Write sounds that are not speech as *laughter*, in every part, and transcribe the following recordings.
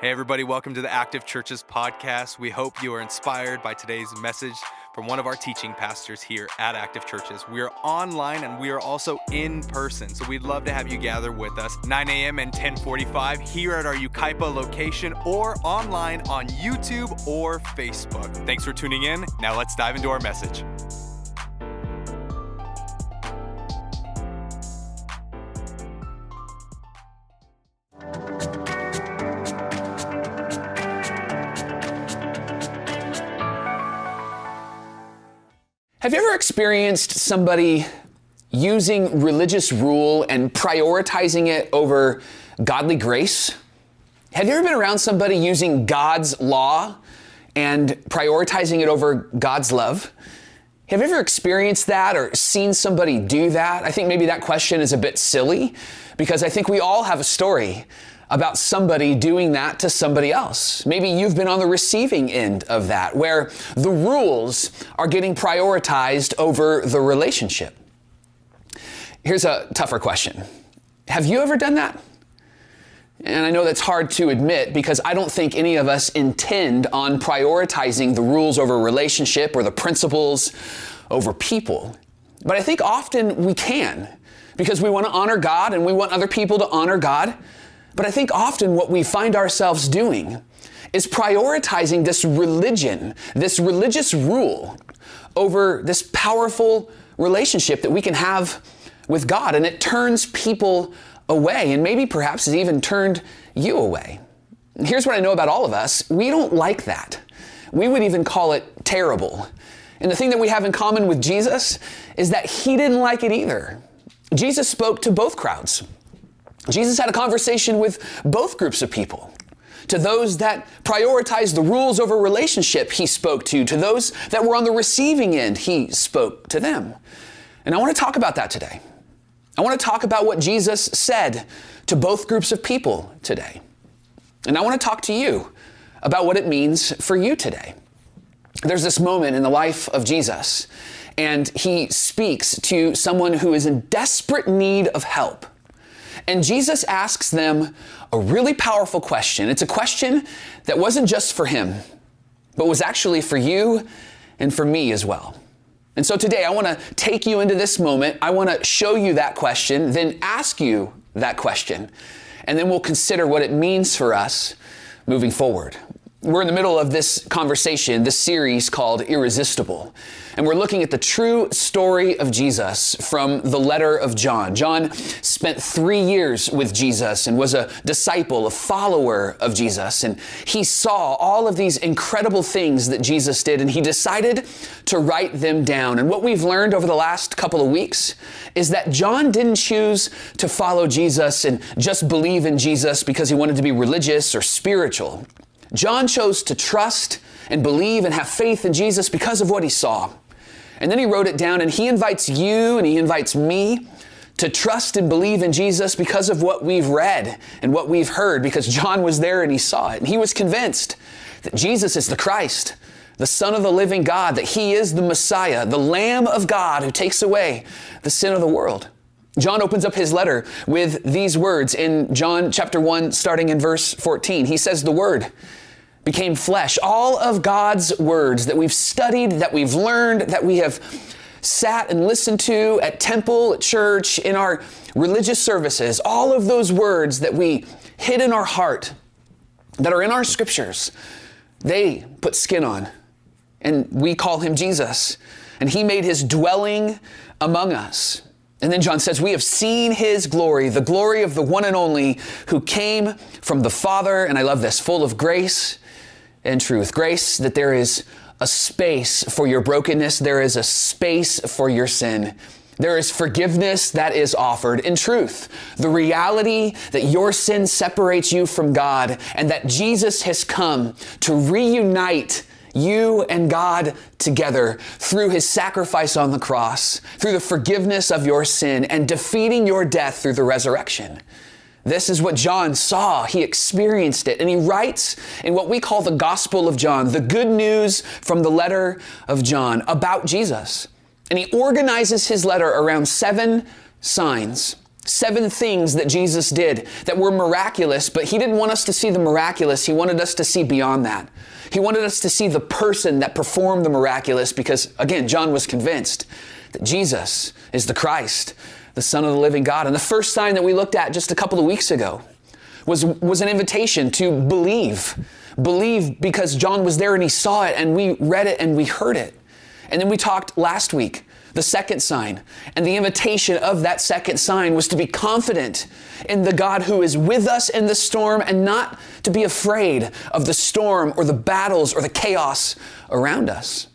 Hey, everybody, welcome to the Active Churches podcast. We hope you are inspired by today's message from one of our teaching pastors here at Active Churches. We are online and we are also in person, so we'd love to have you gather with us 9 a.m. and 1045 here at our Yucaipa location or online on YouTube or Facebook. Thanks for tuning in. Now let's dive into our message. Have you ever experienced somebody using religious rule and prioritizing it over godly grace? Have you ever been around somebody using God's law and prioritizing it over God's love? Have you ever experienced that or seen somebody do that? I think maybe that question is a bit silly because I think we all have a story about somebody doing that to somebody else. Maybe you've been on the receiving end of that, where the rules are getting prioritized over the relationship. Here's a tougher question Have you ever done that? And I know that's hard to admit because I don't think any of us intend on prioritizing the rules over relationship or the principles over people. But I think often we can because we want to honor God and we want other people to honor God. But I think often what we find ourselves doing is prioritizing this religion, this religious rule over this powerful relationship that we can have with God. And it turns people away, and maybe perhaps has even turned you away. Here's what I know about all of us we don't like that. We would even call it terrible. And the thing that we have in common with Jesus is that he didn't like it either. Jesus spoke to both crowds. Jesus had a conversation with both groups of people. To those that prioritized the rules over relationship, he spoke to. To those that were on the receiving end, he spoke to them. And I want to talk about that today. I want to talk about what Jesus said to both groups of people today. And I want to talk to you about what it means for you today. There's this moment in the life of Jesus, and he speaks to someone who is in desperate need of help. And Jesus asks them a really powerful question. It's a question that wasn't just for him, but was actually for you and for me as well. And so today I want to take you into this moment. I want to show you that question, then ask you that question. And then we'll consider what it means for us moving forward. We're in the middle of this conversation, this series called Irresistible. And we're looking at the true story of Jesus from the letter of John. John spent three years with Jesus and was a disciple, a follower of Jesus. And he saw all of these incredible things that Jesus did, and he decided to write them down. And what we've learned over the last couple of weeks is that John didn't choose to follow Jesus and just believe in Jesus because he wanted to be religious or spiritual. John chose to trust and believe and have faith in Jesus because of what he saw. And then he wrote it down and he invites you and he invites me to trust and believe in Jesus because of what we've read and what we've heard, because John was there and he saw it. And he was convinced that Jesus is the Christ, the Son of the living God, that he is the Messiah, the Lamb of God who takes away the sin of the world. John opens up his letter with these words in John chapter 1, starting in verse 14. He says, The Word became flesh. All of God's words that we've studied, that we've learned, that we have sat and listened to at temple, at church, in our religious services, all of those words that we hid in our heart, that are in our scriptures, they put skin on. And we call him Jesus. And he made his dwelling among us. And then John says, We have seen his glory, the glory of the one and only who came from the Father. And I love this, full of grace and truth. Grace, that there is a space for your brokenness, there is a space for your sin. There is forgiveness that is offered in truth. The reality that your sin separates you from God and that Jesus has come to reunite you and God together through his sacrifice on the cross, through the forgiveness of your sin, and defeating your death through the resurrection. This is what John saw. He experienced it. And he writes in what we call the Gospel of John, the good news from the letter of John about Jesus. And he organizes his letter around seven signs, Seven things that Jesus did that were miraculous, but he didn't want us to see the miraculous. He wanted us to see beyond that. He wanted us to see the person that performed the miraculous because, again, John was convinced that Jesus is the Christ, the Son of the living God. And the first sign that we looked at just a couple of weeks ago was, was an invitation to believe. Believe because John was there and he saw it, and we read it and we heard it. And then we talked last week the second sign. And the invitation of that second sign was to be confident in the God who is with us in the storm and not to be afraid of the storm or the battles or the chaos around us.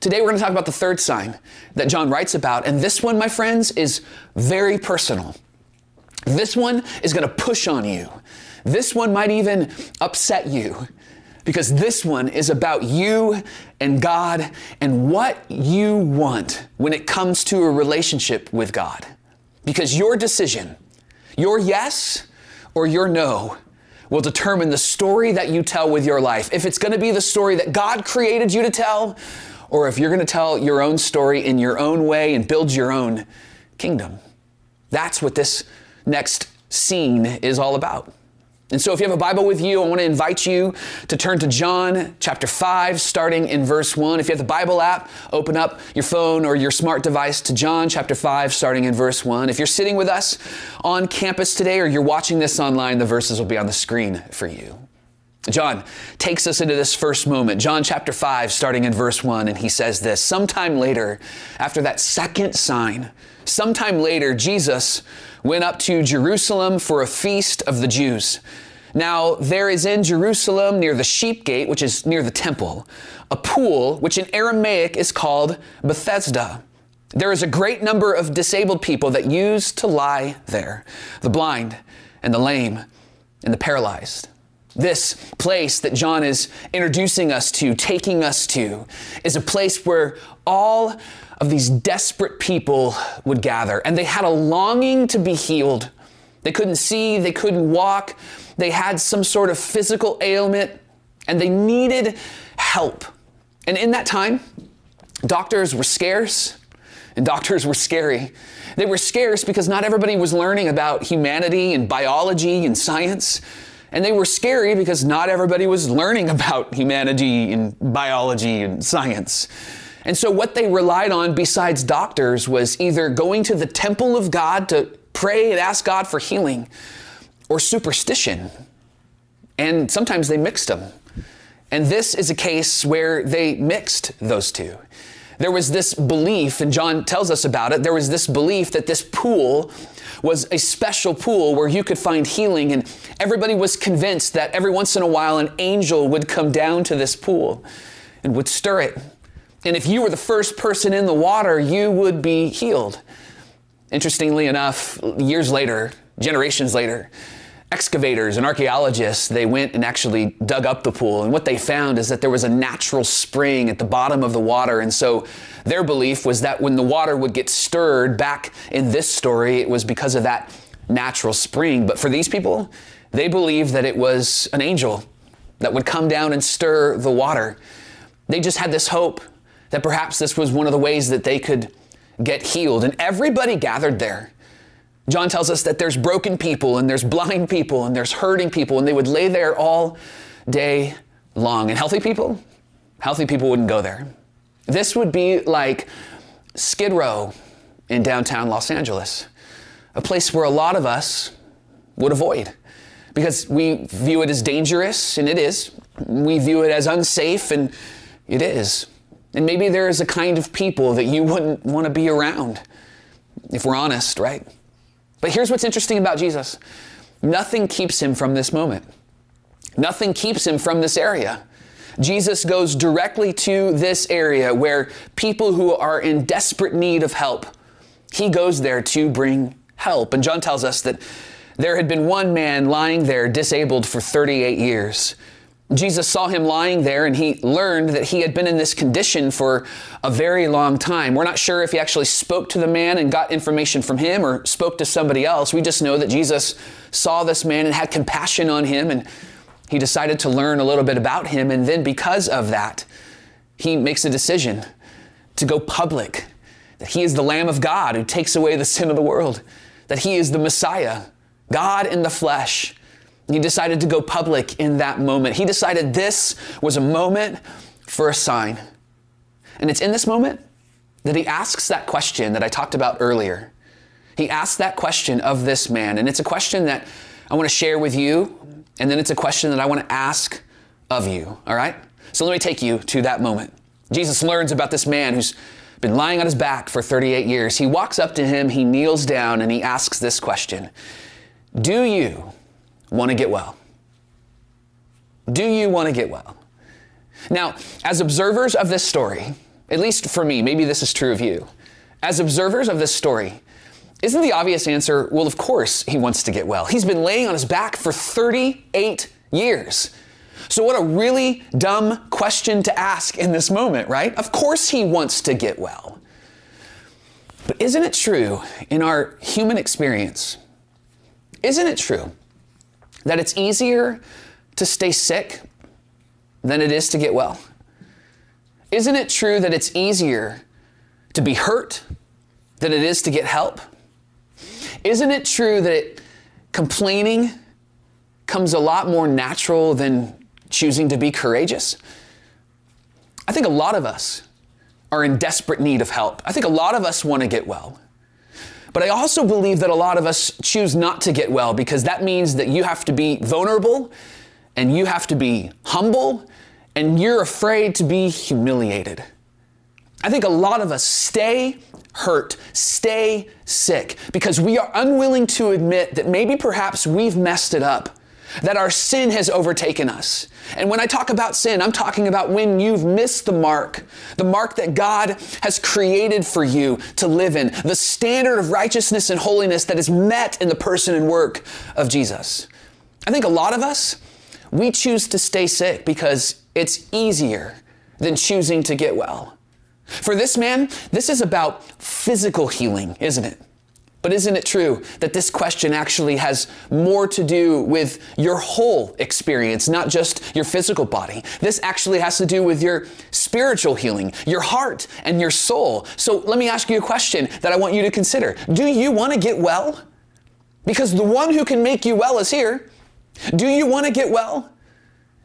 Today we're going to talk about the third sign that John writes about. And this one, my friends, is very personal. This one is going to push on you. This one might even upset you because this one is about you and God and what you want when it comes to a relationship with God. Because your decision, your yes or your no, will determine the story that you tell with your life. If it's going to be the story that God created you to tell, or if you're going to tell your own story in your own way and build your own kingdom. That's what this next scene is all about. And so, if you have a Bible with you, I want to invite you to turn to John chapter 5, starting in verse 1. If you have the Bible app, open up your phone or your smart device to John chapter 5, starting in verse 1. If you're sitting with us on campus today or you're watching this online, the verses will be on the screen for you. John takes us into this first moment. John chapter 5, starting in verse 1, and he says this Sometime later, after that second sign, sometime later, Jesus went up to Jerusalem for a feast of the Jews. Now, there is in Jerusalem near the sheep gate, which is near the temple, a pool which in Aramaic is called Bethesda. There is a great number of disabled people that used to lie there the blind, and the lame, and the paralyzed. This place that John is introducing us to, taking us to, is a place where all of these desperate people would gather, and they had a longing to be healed. They couldn't see, they couldn't walk, they had some sort of physical ailment, and they needed help. And in that time, doctors were scarce and doctors were scary. They were scarce because not everybody was learning about humanity and biology and science. And they were scary because not everybody was learning *laughs* about humanity and biology and science. And so, what they relied on besides doctors was either going to the temple of God to pray and ask God for healing or superstition. And sometimes they mixed them. And this is a case where they mixed those two. There was this belief, and John tells us about it, there was this belief that this pool was a special pool where you could find healing, and everybody was convinced that every once in a while an angel would come down to this pool and would stir it and if you were the first person in the water, you would be healed. Interestingly enough, years later, generations later, excavators and archaeologists they went and actually dug up the pool. And what they found is that there was a natural spring at the bottom of the water. And so their belief was that when the water would get stirred back in this story it was because of that natural spring. But for these people they believed that it was an angel that would come down and stir the water. They just had this hope that perhaps this was one of the ways that they could get healed. And everybody gathered there. John tells us that there's broken people and there's blind people and there's hurting people, and they would lay there all day long. And healthy people, healthy people wouldn't go there. This would be like Skid Row in downtown Los Angeles, a place where a lot of us would avoid because we view it as dangerous, and it is. We view it as unsafe, and it is. And maybe there is a kind of people that you wouldn't want to be around, if we're honest, right? But here's what's interesting about Jesus nothing keeps him from this moment, nothing keeps him from this area. Jesus goes directly to this area where people who are in desperate need of help, he goes there to bring help. And John tells us that there had been one man lying there disabled for 38 years. Jesus saw him lying there and he learned that he had been in this condition for a very long time. We're not sure if he actually spoke to the man and got information from him or spoke to somebody else. We just know that Jesus saw this man and had compassion on him and he decided to learn a little bit about him. And then because of that, he makes a decision to go public that he is the Lamb of God who takes away the sin of the world. that he is the Messiah, God in the flesh. He decided to go public in that moment. He decided this was a moment for a sign. And it's in this moment that he asks that question that I talked about earlier. He asks that question of this man, and it's a question that I want to share with you, and then it's a question that I want to ask of you, all right? So let me take you to that moment. Jesus learns about this man who's been lying on his back for 38 years. He walks up to him, he kneels down, and he asks this question Do you want to get well? Do you want to get well? Now, as observers of this story, at least for me, maybe this is true of you, as observers of this story, isn't the obvious answer, well, of course he wants to get well. He's been laying on his back for 38 years. So, what a really dumb question to ask in this moment, right? Of course he wants to get well. But isn't it true in our human experience? Isn't it true that it's easier to stay sick than it is to get well? Isn't it true that it's easier to be hurt than it is to get help? Isn't it true that complaining comes a lot more natural than choosing to be courageous? I think a lot of us are in desperate need of help. I think a lot of us want to get well. But I also believe that a lot of us choose not to get well because that means that you have to be vulnerable and you have to be humble and you're afraid to be humiliated. I think a lot of us stay hurt, stay sick because we are unwilling to admit that maybe perhaps we've messed it up that our sin has overtaken us. And when I talk about sin, I'm talking about when you've missed the mark, the mark that God has created for you to live in, the standard of righteousness and holiness that is met in the person and work of Jesus. I think a lot of us, we choose to stay sick because it's easier than choosing to get well. For this man, this is about physical healing, isn't it? But isn't it true that this question actually has more to do with your whole experience, not just your physical body? This actually has to do with your spiritual healing, your heart, and your soul. So let me ask you a question that I want you to consider. Do you want to get well? Because the one who can make you well is here. Do you want to get well?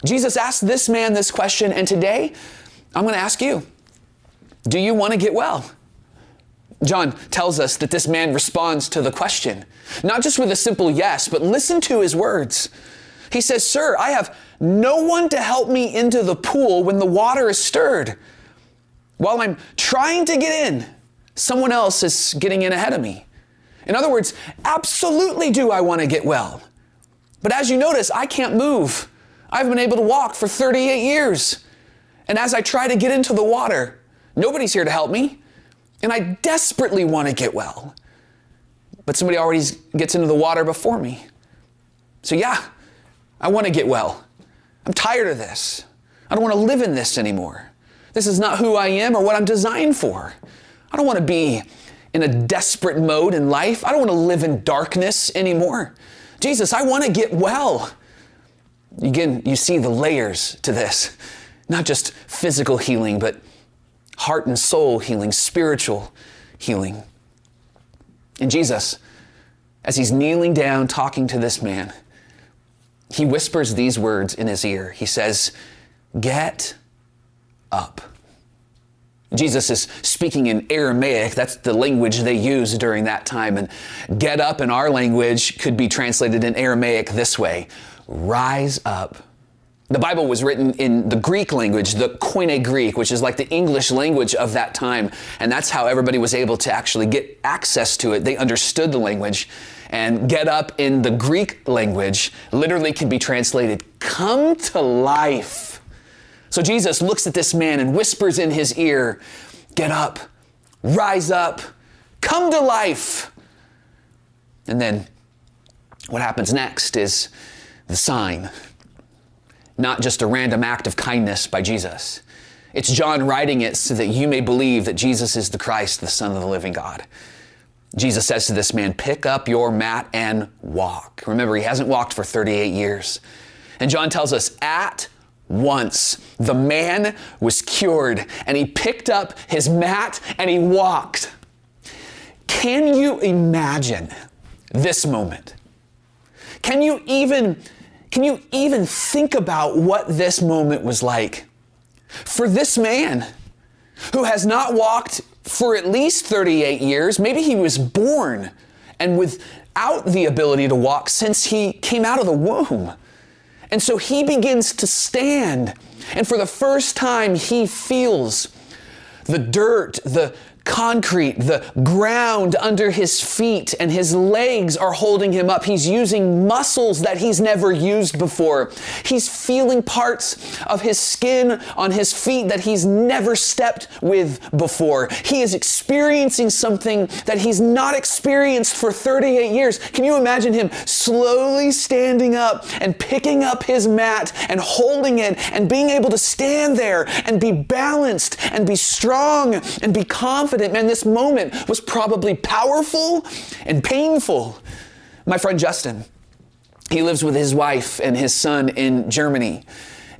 Jesus asked this man this question, and today I'm going to ask you Do you want to get well? John tells us that this man responds to the question, not just with a simple yes, but listen to his words. He says, Sir, I have no one to help me into the pool when the water is stirred. While I'm trying to get in, someone else is getting in ahead of me. In other words, absolutely do I want to get well. But as you notice, I can't move. I've been able to walk for 38 years. And as I try to get into the water, nobody's here to help me and I desperately want to get well. But somebody already gets into the water before me. So, yeah, I want to get well. I'm tired of this. I don't want to live in this anymore. This is not who I am or what I'm designed for. I don't want to be in a desperate mode in life. I don't want to live in darkness anymore. Jesus, I want to get well. Again, you see the layers to this. Not just physical healing, but heart and soul healing, spiritual healing. And Jesus, as he's kneeling down talking to this man, he whispers these words in his ear. He says, Get up. Jesus is speaking in Aramaic. That's the language they used during that time. And get up in our language could be translated in Aramaic this way Rise up the Bible was written in the Greek language, the Koine Greek, which is like the English language of that time. And that's how everybody was able to actually get access to it. They understood the language. And get up in the Greek language literally can be translated, come to life. So Jesus looks at this man and whispers in his ear, Get up, rise up, come to life. And then what happens next is the sign not just a random act of kindness by Jesus. It's John writing it so that you may believe that Jesus is the Christ, the Son of the living God. Jesus says to this man, Pick up your mat and walk. Remember, he hasn't walked for 38 years. And John tells us, At once the man was cured, and he picked up his mat and he walked. Can you imagine this moment? Can you even can you even think about what this moment was like? For this man who has not walked for at least 38 years, maybe he was born and without the ability to walk since he came out of the womb. And so he begins to stand, and for the first time, he feels the dirt, the concrete, the ground under his feet, and his legs are holding him up. He's using muscles that he's never used before. He's feeling parts of his skin on his feet that he's never stepped with before. He is experiencing something that he's not experienced for 38 years. Can you imagine him slowly standing up and picking up his mat and holding it and being able to stand there and be balanced and be strong and be confident? Confident, man, this moment was probably powerful and painful. My friend Justin, he lives with his wife and his son in Germany.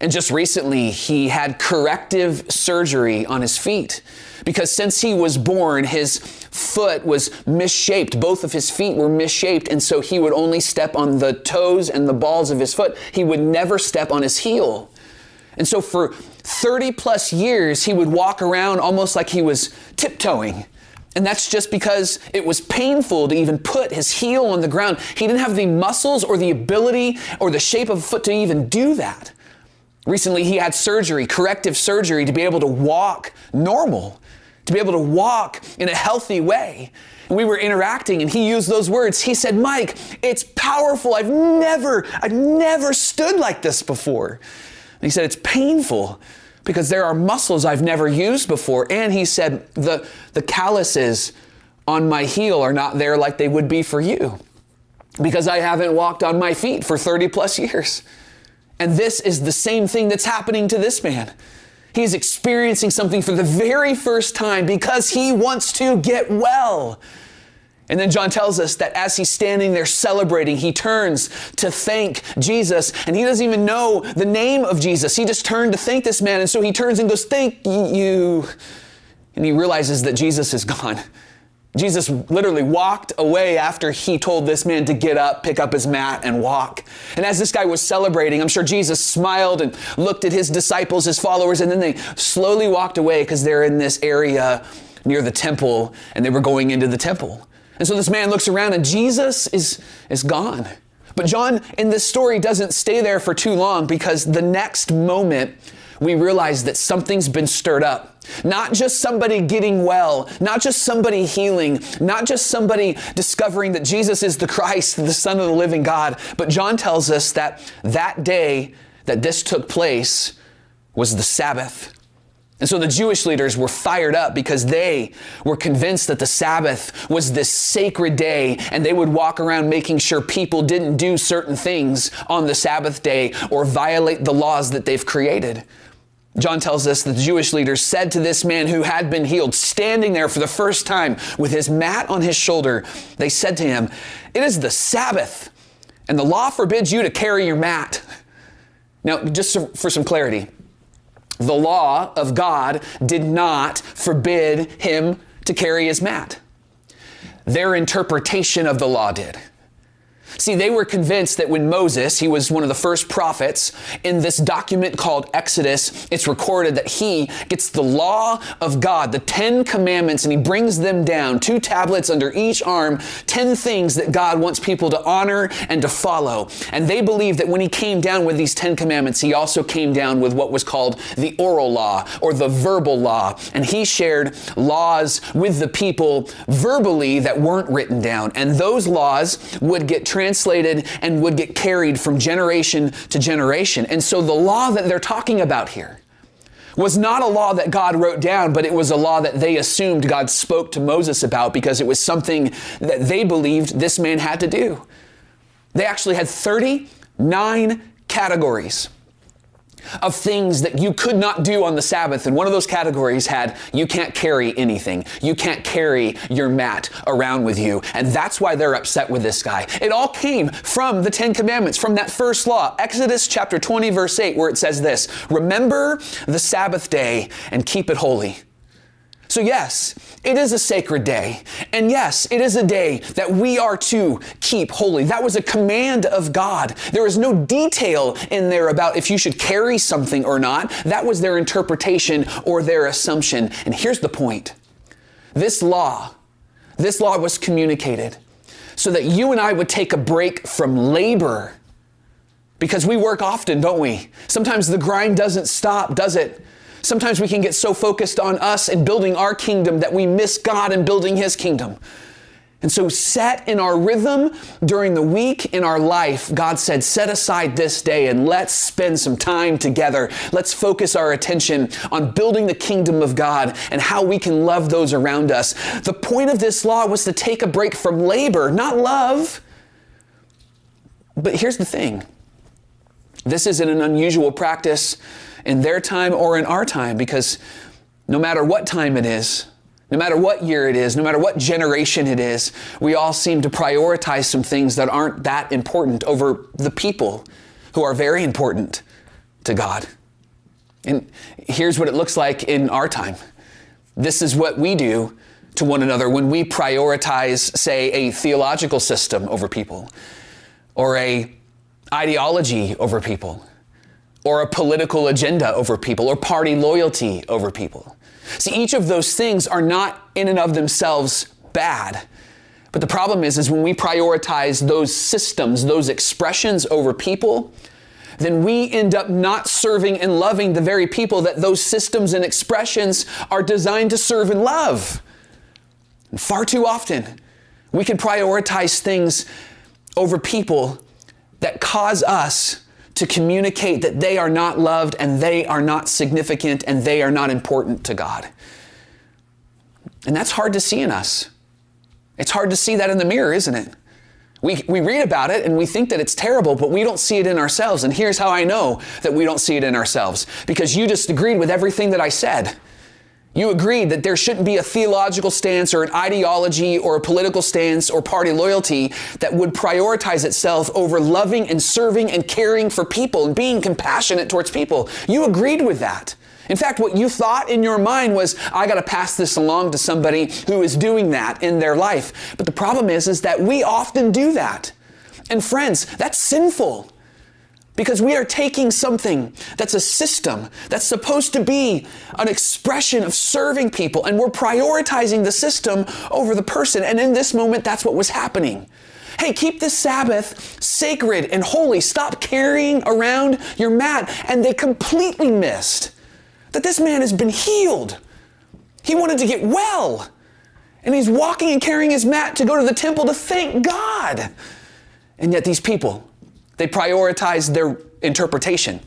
And just recently, he had corrective surgery on his feet because since he was born, his foot was misshaped. Both of his feet were misshaped, and so he would only step on the toes and the balls of his foot. He would never step on his heel. And so for 30 plus years, he would walk around almost like he was tiptoeing. And that's just because it was painful to even put his heel on the ground. He didn't have the muscles or the ability or the shape of a foot to even do that. Recently, he had surgery, corrective surgery, to be able to walk normal, to be able to walk in a healthy way. And we were interacting and he used those words. He said, Mike, it's powerful. I've never, I've never stood like this before. He said, It's painful because there are muscles I've never used before. And he said, The, the calluses on my heel are not there like they would be for you because I haven't walked on my feet for 30 plus years. And this is the same thing that's happening to this man. He's experiencing something for the very first time because he wants to get well. And then John tells us that as he's standing there celebrating, he turns to thank Jesus. And he doesn't even know the name of Jesus. He just turned to thank this man. And so he turns and goes, Thank you. And he realizes that Jesus is gone. Jesus literally walked away after he told this man to get up, pick up his mat, and walk. And as this guy was celebrating, I'm sure Jesus smiled and looked at his disciples, his followers, and then they slowly walked away because they're in this area near the temple and they were going into the temple. And so this man looks around and Jesus is, is gone. But John in this story doesn't stay there for too long because the next moment we realize that something's been stirred up. Not just somebody getting well, not just somebody healing, not just somebody discovering that Jesus is the Christ, the Son of the living God, but John tells us that that day that this took place was the Sabbath. And so the Jewish leaders were fired up because they were convinced that the Sabbath was this sacred day and they would walk around making sure people didn't do certain things on the Sabbath day or violate the laws that they've created. John tells us that the Jewish leaders said to this man who had been healed, standing there for the first time with his mat on his shoulder, they said to him, It is the Sabbath, and the law forbids you to carry your mat. Now, just for some clarity, the law of God did not forbid him to carry his mat. Their interpretation of the law did. See, they were convinced that when Moses, he was one of the first prophets, in this document called Exodus, it's recorded that he gets the law of God, the Ten Commandments, and he brings them down, two tablets under each arm, ten things that God wants people to honor and to follow. And they believe that when he came down with these Ten Commandments, he also came down with what was called the oral law or the verbal law. And he shared laws with the people verbally that weren't written down. And those laws would get translated translated and would get carried from generation to generation. And so the law that they're talking about here was not a law that God wrote down, but it was a law that they assumed God spoke to Moses about because it was something that they believed this man had to do. They actually had 39 categories of things that you could not do on the Sabbath. And one of those categories had you can't carry anything. You can't carry your mat around with you. And that's why they're upset with this guy. It all came from the Ten Commandments, from that first law, Exodus chapter 20, verse 8, where it says this Remember the Sabbath day and keep it holy. So, yes, it is a sacred day. And yes, it is a day that we are to keep holy. That was a command of God. There is no detail in there about if you should carry something or not. That was their interpretation or their assumption. And here's the point this law, this law was communicated so that you and I would take a break from labor. Because we work often, don't we? Sometimes the grind doesn't stop, does it? Sometimes we can get so focused on us and building our kingdom that we miss God and building His kingdom. And so, set in our rhythm during the week in our life, God said, set aside this day and let's spend some time together. Let's focus our attention on building the kingdom of God and how we can love those around us. The point of this law was to take a break from labor, not love. But here's the thing this isn't an unusual practice in their time or in our time because no matter what time it is, no matter what year it is, no matter what generation it is, we all seem to prioritize some things that aren't that important over the people who are very important to God. And here's what it looks like in our time. This is what we do to one another when we prioritize, say, a theological system over people, or a ideology over people, or a political agenda over people, or party loyalty over people. See, each of those things are not in and of themselves bad. But the problem is, is when we prioritize those systems, those expressions over people, then we end up not serving and loving the very people that those systems and expressions are designed to serve and love. And far too often, we can prioritize things over people that cause us to communicate that they are not loved and they are not significant and they are not important to God. And that's hard to see in us. It's hard to see that in the mirror, isn't it? We, we read about it and we think that it's terrible, but we don't see it in ourselves. And here's how I know that we don't see it in ourselves because you just agreed with everything that I said. You agreed that there shouldn't be a theological stance or an ideology or a political stance or party loyalty that would prioritize itself over loving and serving and caring for people and being compassionate towards people. You agreed with that. In fact, what you thought in your mind was, I got to pass this along to somebody who is doing that in their life. But the problem is, is that we often do that. And friends, that's sinful. Because we are taking something that's a system that's supposed to be an expression of serving people, and we're prioritizing the system over the person. And in this moment, that's what was happening. Hey, keep the Sabbath sacred and holy. Stop carrying around your mat. And they completely missed that this man has been healed. He wanted to get well. And he's walking and carrying his mat to go to the temple to thank God. And yet, these people, they prioritize their interpretation,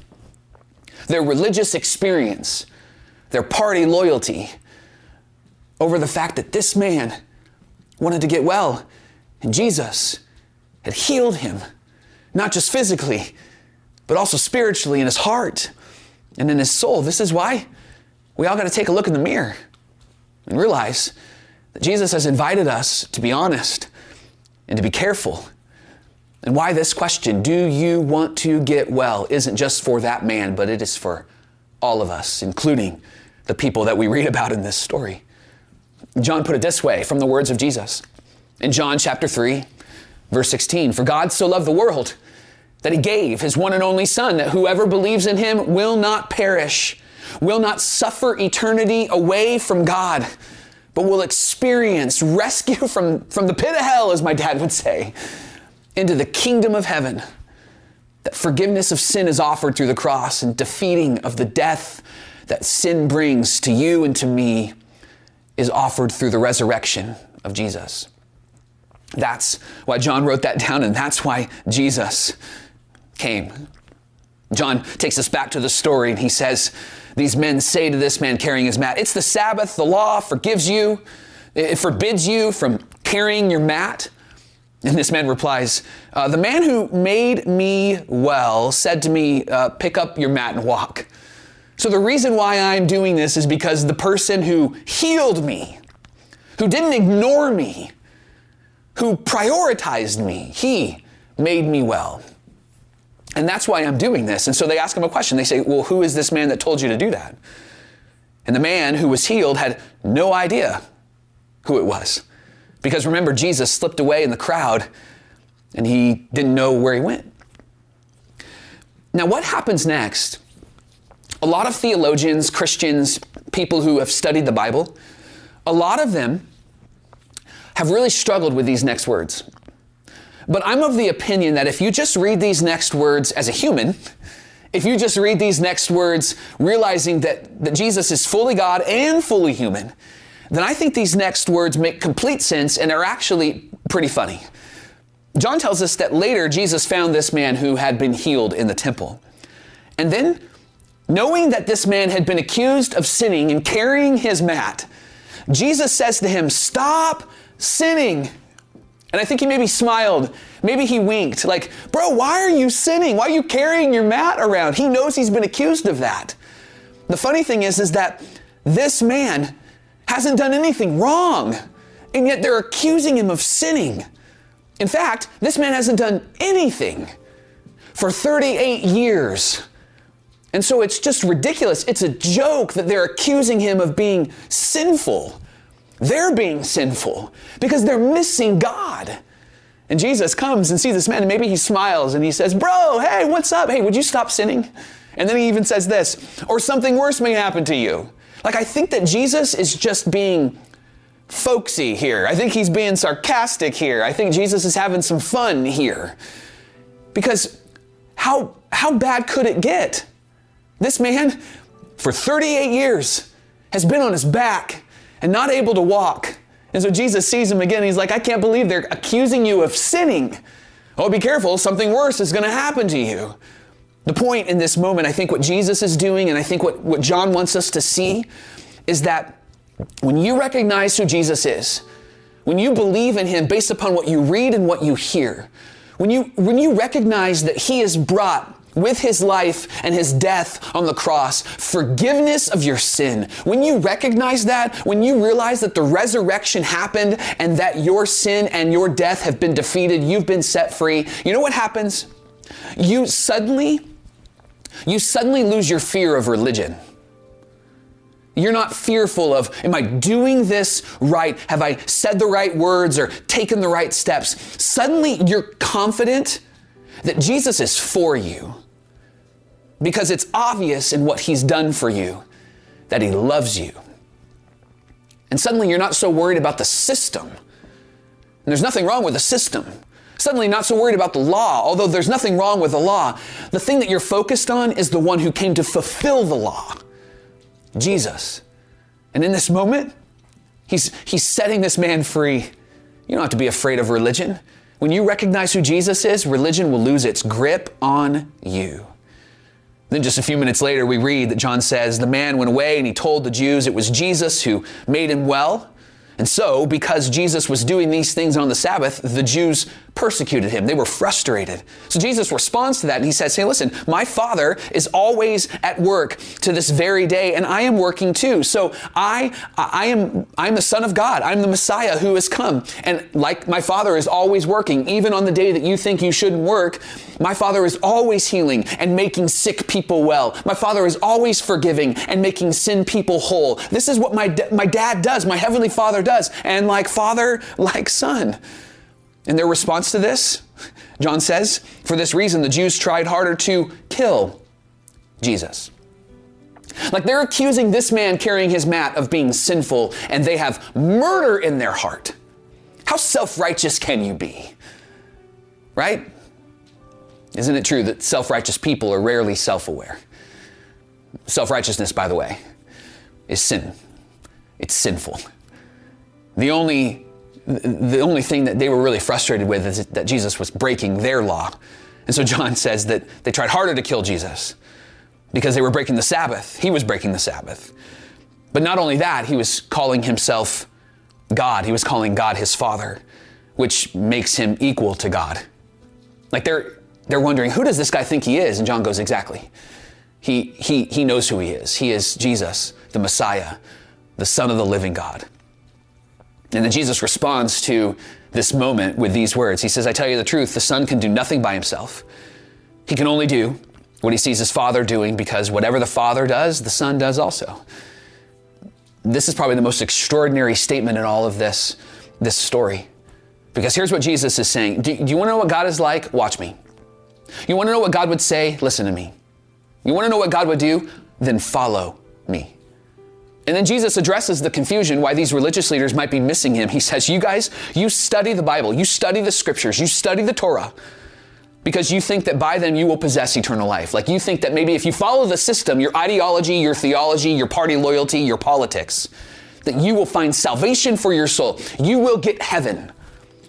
their religious experience, their party loyalty over the fact that this man wanted to get well and Jesus had healed him, not just physically, but also spiritually in his heart and in his soul. This is why we all got to take a look in the mirror and realize that Jesus has invited us to be honest and to be careful and why this question, do you want to get well, isn't just for that man, but it is for all of us, including the people that we read about in this story. John put it this way from the words of Jesus. In John chapter 3, verse 16, For God so loved the world that he gave his one and only Son, that whoever believes in him will not perish, will not suffer eternity away from God, but will experience rescue *laughs* from, from the pit of hell, as my dad would say into the kingdom of heaven. That forgiveness of sin is offered through the cross and defeating of the death that sin brings to you and to me is offered through the resurrection of Jesus. That's why John wrote that down, and that's why Jesus came. John takes us back to the story, and he says, These men say to this man carrying his mat, It's the Sabbath, the law forgives you, it forbids you from carrying your mat. And this man replies, uh, The man who made me well said to me, uh, Pick up your mat and walk. So the reason why I'm doing this is because the person who healed me, who didn't ignore me, who prioritized me, he made me well. And that's why I'm doing this. And so they ask him a question. They say, Well, who is this man that told you to do that? And the man who was healed had no idea who it was. Because remember, Jesus slipped away in the crowd and he didn't know where he went. Now, what happens next? A lot of theologians, Christians, people who have studied the Bible, a lot of them have really struggled with these next words. But I'm of the opinion that if you just read these next words as a human, if you just read these next words realizing that, that Jesus is fully God and fully human, then I think these next words make complete sense and are actually pretty funny. John tells us that later Jesus found this man who had been healed in the temple. And then, knowing that this man had been accused of sinning and carrying his mat, Jesus says to him, Stop sinning. And I think he maybe smiled. Maybe he winked, like, Bro, why are you sinning? Why are you carrying your mat around? He knows he's been accused of that. The funny thing is, is that this man hasn't done anything wrong, and yet they're accusing him of sinning. In fact, this man hasn't done anything for 38 years. And so it's just ridiculous. It's a joke that they're accusing him of being sinful. They're being sinful because they're missing God. And Jesus comes and sees this man, and maybe he smiles and he says, Bro, hey, what's up? Hey, would you stop sinning? And then he even says this, or something worse may happen to you. Like, I think that Jesus is just being folksy here. I think he's being sarcastic here. I think Jesus is having some fun here. Because how, how bad could it get? This man, for 38 years, has been on his back and not able to walk. And so Jesus sees him again. he's like, I can't believe they're accusing you of sinning. Oh, be careful, something worse is going to happen to you. The point in this moment, I think what Jesus is doing, and I think what, what John wants us to see, is that when you recognize who Jesus is, when you believe in him based upon what you read and what you hear, when you, when you recognize that he has brought with his life and his death on the cross, forgiveness of your sin. When you recognize that, when you realize that the resurrection happened and that your sin and your death have been defeated, you've been set free, you know what happens? You suddenly, you suddenly lose your fear of religion. You're not fearful of, am I doing this right? Have I said the right words or taken the right steps? Suddenly you're confident that Jesus is for you because it's obvious in what he's done for you that he loves you. And suddenly you're not so worried about the system. And there's nothing wrong with the system. Suddenly not so worried about the law, although there's nothing wrong with the law. The thing that you're focused on is the one who came to fulfill the law. Jesus. And in this moment, he's, he's setting this man free. You don't have to be afraid of religion. When you recognize who Jesus is, religion will lose its grip on you. Then, just a few minutes later, we read that John says, The man went away and he told the Jews it was Jesus who made him well. And so, because Jesus was doing these things on the Sabbath, the Jews persecuted him. They were frustrated. So Jesus responds to that and he says, Hey, listen, my Father is always at work to this very day, and I am working too. So I, I am, I'm the Son of God. I'm the Messiah who has come. And like my Father is always working, even on the day that you think you shouldn't work, my Father is always healing and making sick people well. My Father is always forgiving and making sin people whole. This is what my, my dad does, my Heavenly Father does. And like Father, like Son. In their response to this, John says, for this reason, the Jews tried harder to kill Jesus. Like they're accusing this man carrying his mat of being sinful, and they have murder in their heart. How self righteous can you be? Right? Isn't it true that self righteous people are rarely self aware? Self righteousness, by the way, is sin. It's sinful. The only the only thing that they were really frustrated with is that Jesus was breaking their law. And so John says that they tried harder to kill Jesus because they were breaking the Sabbath. He was breaking the Sabbath. But not only that, he was calling himself God. He was calling God his Father, which makes him equal to God. Like they're they're wondering, who does this guy think he is? And John goes, exactly. He he he knows who he is. He is Jesus, the Messiah, the Son of the living God. And then Jesus responds to this moment with these words. He says, I tell you the truth, the Son can do nothing by himself. He can only do what he sees his Father doing because whatever the Father does, the Son does also. this is probably the most extraordinary statement in all of this, this story. Because here's what Jesus is saying Do, do you want to know what God is like? Watch me. You want to know what God would say? Listen to me. You want to know what God would do? Then follow me. And then Jesus addresses the confusion why these religious leaders might be missing him. He says, You guys, you study the Bible, you study the scriptures, you study the Torah because you think that by them you will possess eternal life. Like you think that maybe if you follow the system, your ideology, your theology, your party loyalty, your politics, that you will find salvation for your soul. You will get heaven.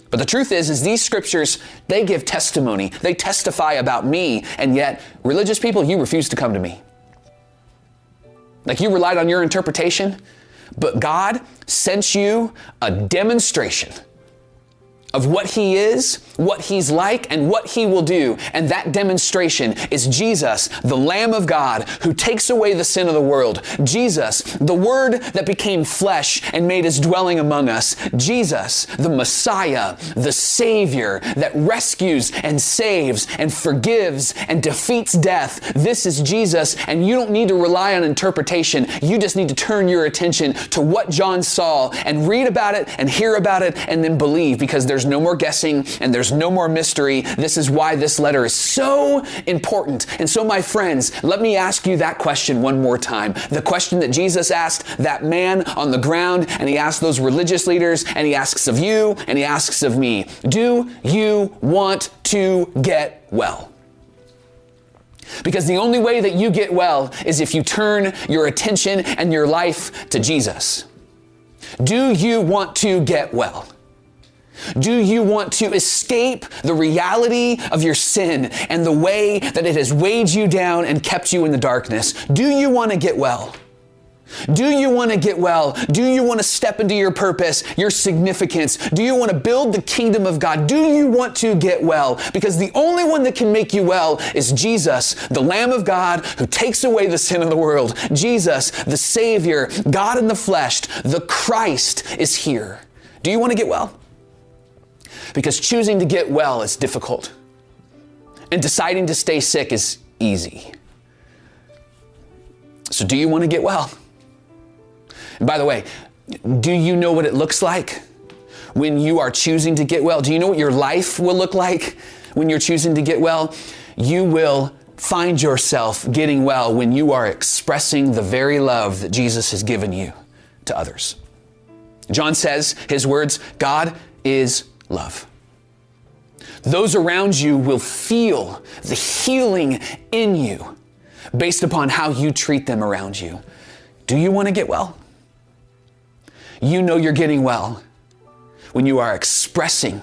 But the truth is, is these scriptures, they give testimony. They testify about me, and yet religious people, you refuse to come to me. Like you relied on your interpretation, but God sent you a demonstration of what he is, what he's like, and what he will do. And that demonstration is Jesus, the Lamb of God, who takes away the sin of the world. Jesus, the Word that became flesh and made his dwelling among us. Jesus, the Messiah, the Savior that rescues and saves and forgives and defeats death. This is Jesus, and you don't need to rely on interpretation. You just need to turn your attention to what John saw and read about it and hear about it and then believe because there's no more guessing and there's no more mystery. This is why this letter is so important. And so, my friends, let me ask you that question one more time. The question that Jesus asked that man on the ground, and he asked those religious leaders, and he asks of you, and he asks of me Do you want to get well? Because the only way that you get well is if you turn your attention and your life to Jesus. Do you want to get well? Do you want to escape the reality of your sin and the way that it has weighed you down and kept you in the darkness? Do you want to get well? Do you want to get well? Do you want to step into your purpose, your significance? Do you want to build the kingdom of God? Do you want to get well? Because the only one that can make you well is Jesus, the Lamb of God who takes away the sin of the world. Jesus, the Savior, God in the flesh, the Christ is here. Do you want to get well? Because choosing to get well is difficult, and deciding to stay sick is easy. So, do you want to get well? And by the way, do you know what it looks like when you are choosing to get well? Do you know what your life will look like when you're choosing to get well? You will find yourself getting well when you are expressing the very love that Jesus has given you to others. John says his words God is love. Those around you will feel the healing in you based upon how you treat them around you. Do you want to get well? You know you're getting well when you are expressing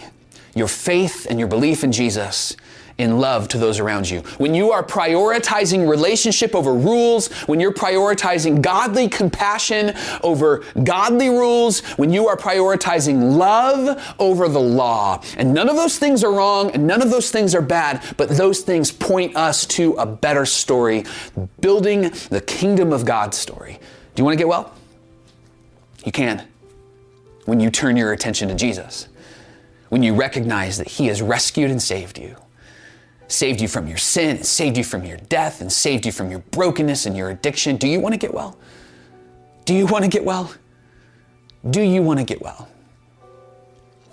your faith and your belief in Jesus in love to those around you. When you are prioritizing relationship over rules, when you're prioritizing godly compassion over godly rules, when you are prioritizing love over the law. And none of those things are wrong and none of those things are bad, but those things point us to a better story, building the kingdom of God story. Do you want to get well? You can when you turn your attention to Jesus, when you recognize that He has rescued and saved you saved you from your sin, saved you from your death, and saved you from your brokenness and your addiction. Do you want to get well? Do you want to get well? Do you want to get well?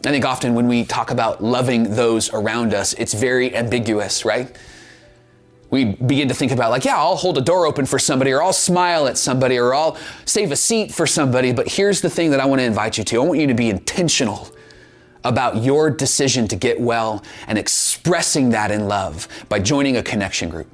I think often when we talk about loving those around us, it's very ambiguous, right? We begin to think about, like, yeah, I'll hold a door open for somebody, or I'll smile at somebody, or I'll save a seat for somebody. But here's the thing that I want to invite you to I want you to be intentional about your decision to get well and expressing that in love by joining a connection group.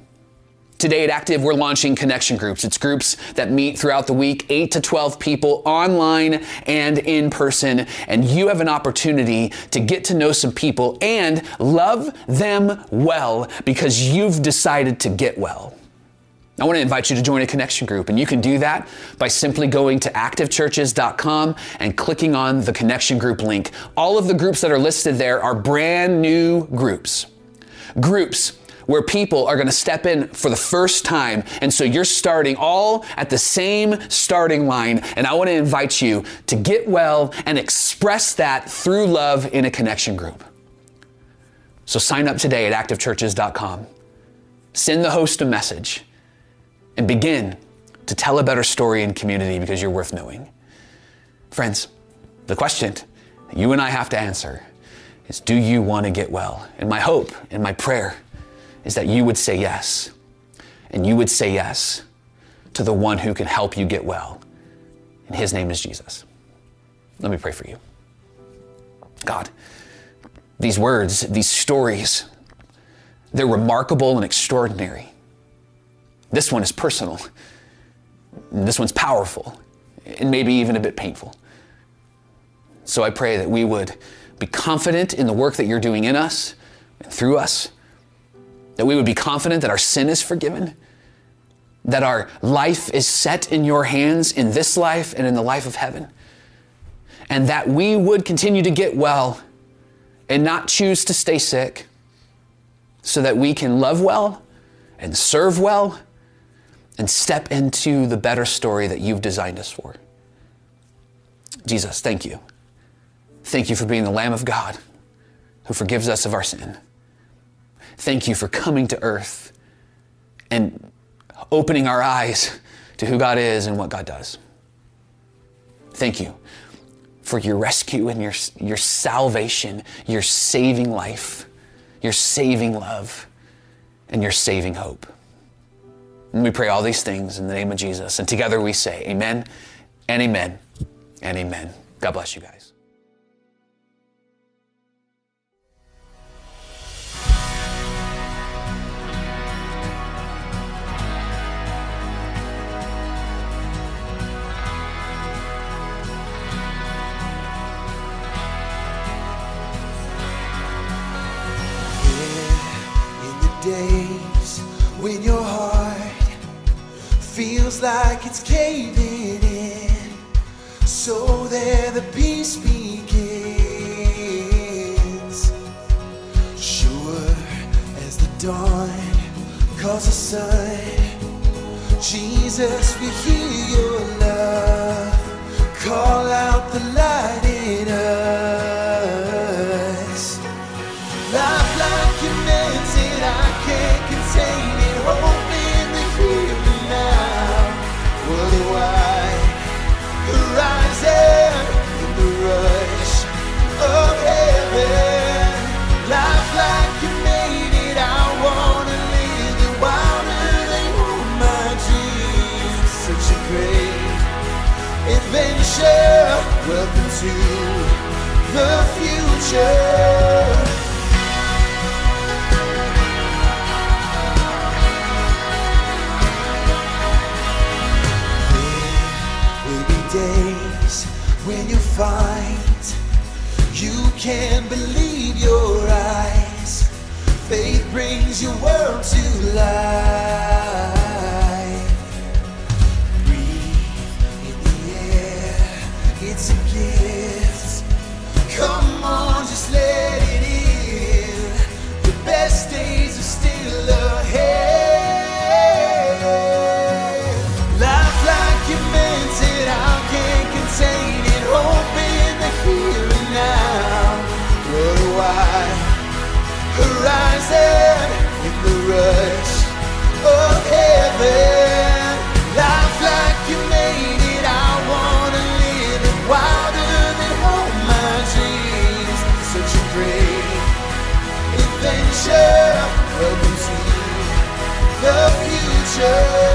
Today at Active, we're launching connection groups. It's groups that meet throughout the week, 8 to 12 people online and in person. And you have an opportunity to get to know some people and love them well because you've decided to get well. I want to invite you to join a connection group, and you can do that by simply going to activechurches.com and clicking on the connection group link. All of the groups that are listed there are brand new groups. Groups where people are going to step in for the first time. And so you're starting all at the same starting line. And I want to invite you to get well and express that through love in a connection group. So sign up today at activechurches.com. Send the host a message and begin to tell a better story in community because you're worth knowing. Friends, the question you and I have to answer is do you want to get well? And my hope and my prayer is that you would say yes. And you would say yes to the one who can help you get well. And his name is Jesus. Let me pray for you. God, these words, these stories, they're remarkable and extraordinary. This one is personal. This one's powerful and maybe even a bit painful. So I pray that we would be confident in the work that you're doing in us and through us, that we would be confident that our sin is forgiven, that our life is set in your hands in this life and in the life of heaven, and that we would continue to get well and not choose to stay sick so that we can love well and serve well and step into the better story that you've designed us for. Jesus, thank you. Thank you for being the Lamb of God who forgives us of our sin. Thank you for coming to earth and opening our eyes to who God is and what God does. Thank you for your rescue and your, your salvation, your saving life, your saving love, and your saving hope. And we pray all these things in the name of Jesus. And together we say, Amen and Amen and Amen. God bless you guys. days like it's caving in. So there the peace begins. Sure as the dawn calls the sun, Jesus, we hear your love. Call out the future.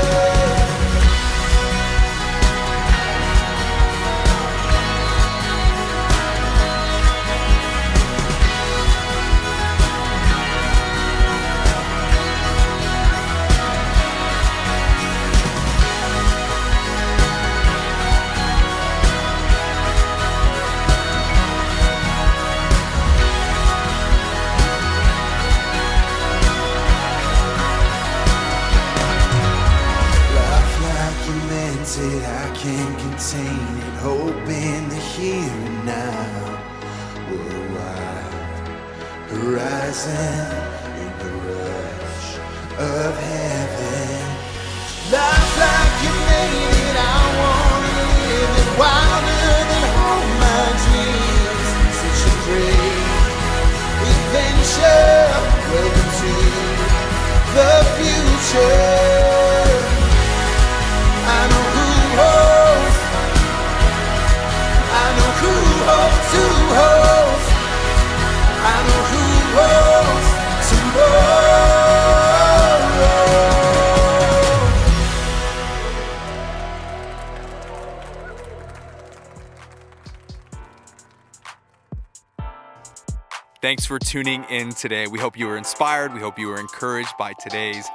Thanks for tuning in today. We hope you were inspired. We hope you were encouraged by today's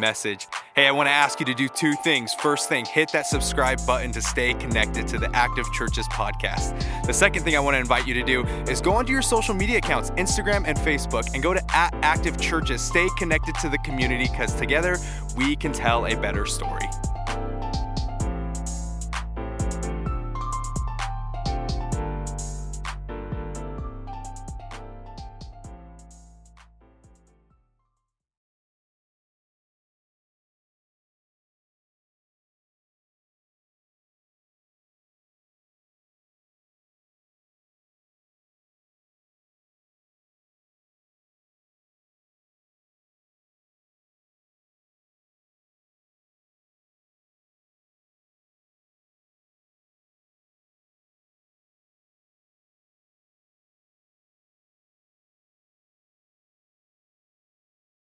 message. Hey, I want to ask you to do two things. First thing, hit that subscribe button to stay connected to the Active Churches podcast. The second thing I want to invite you to do is go onto your social media accounts, Instagram and Facebook, and go to at Active Churches. Stay connected to the community because together we can tell a better story.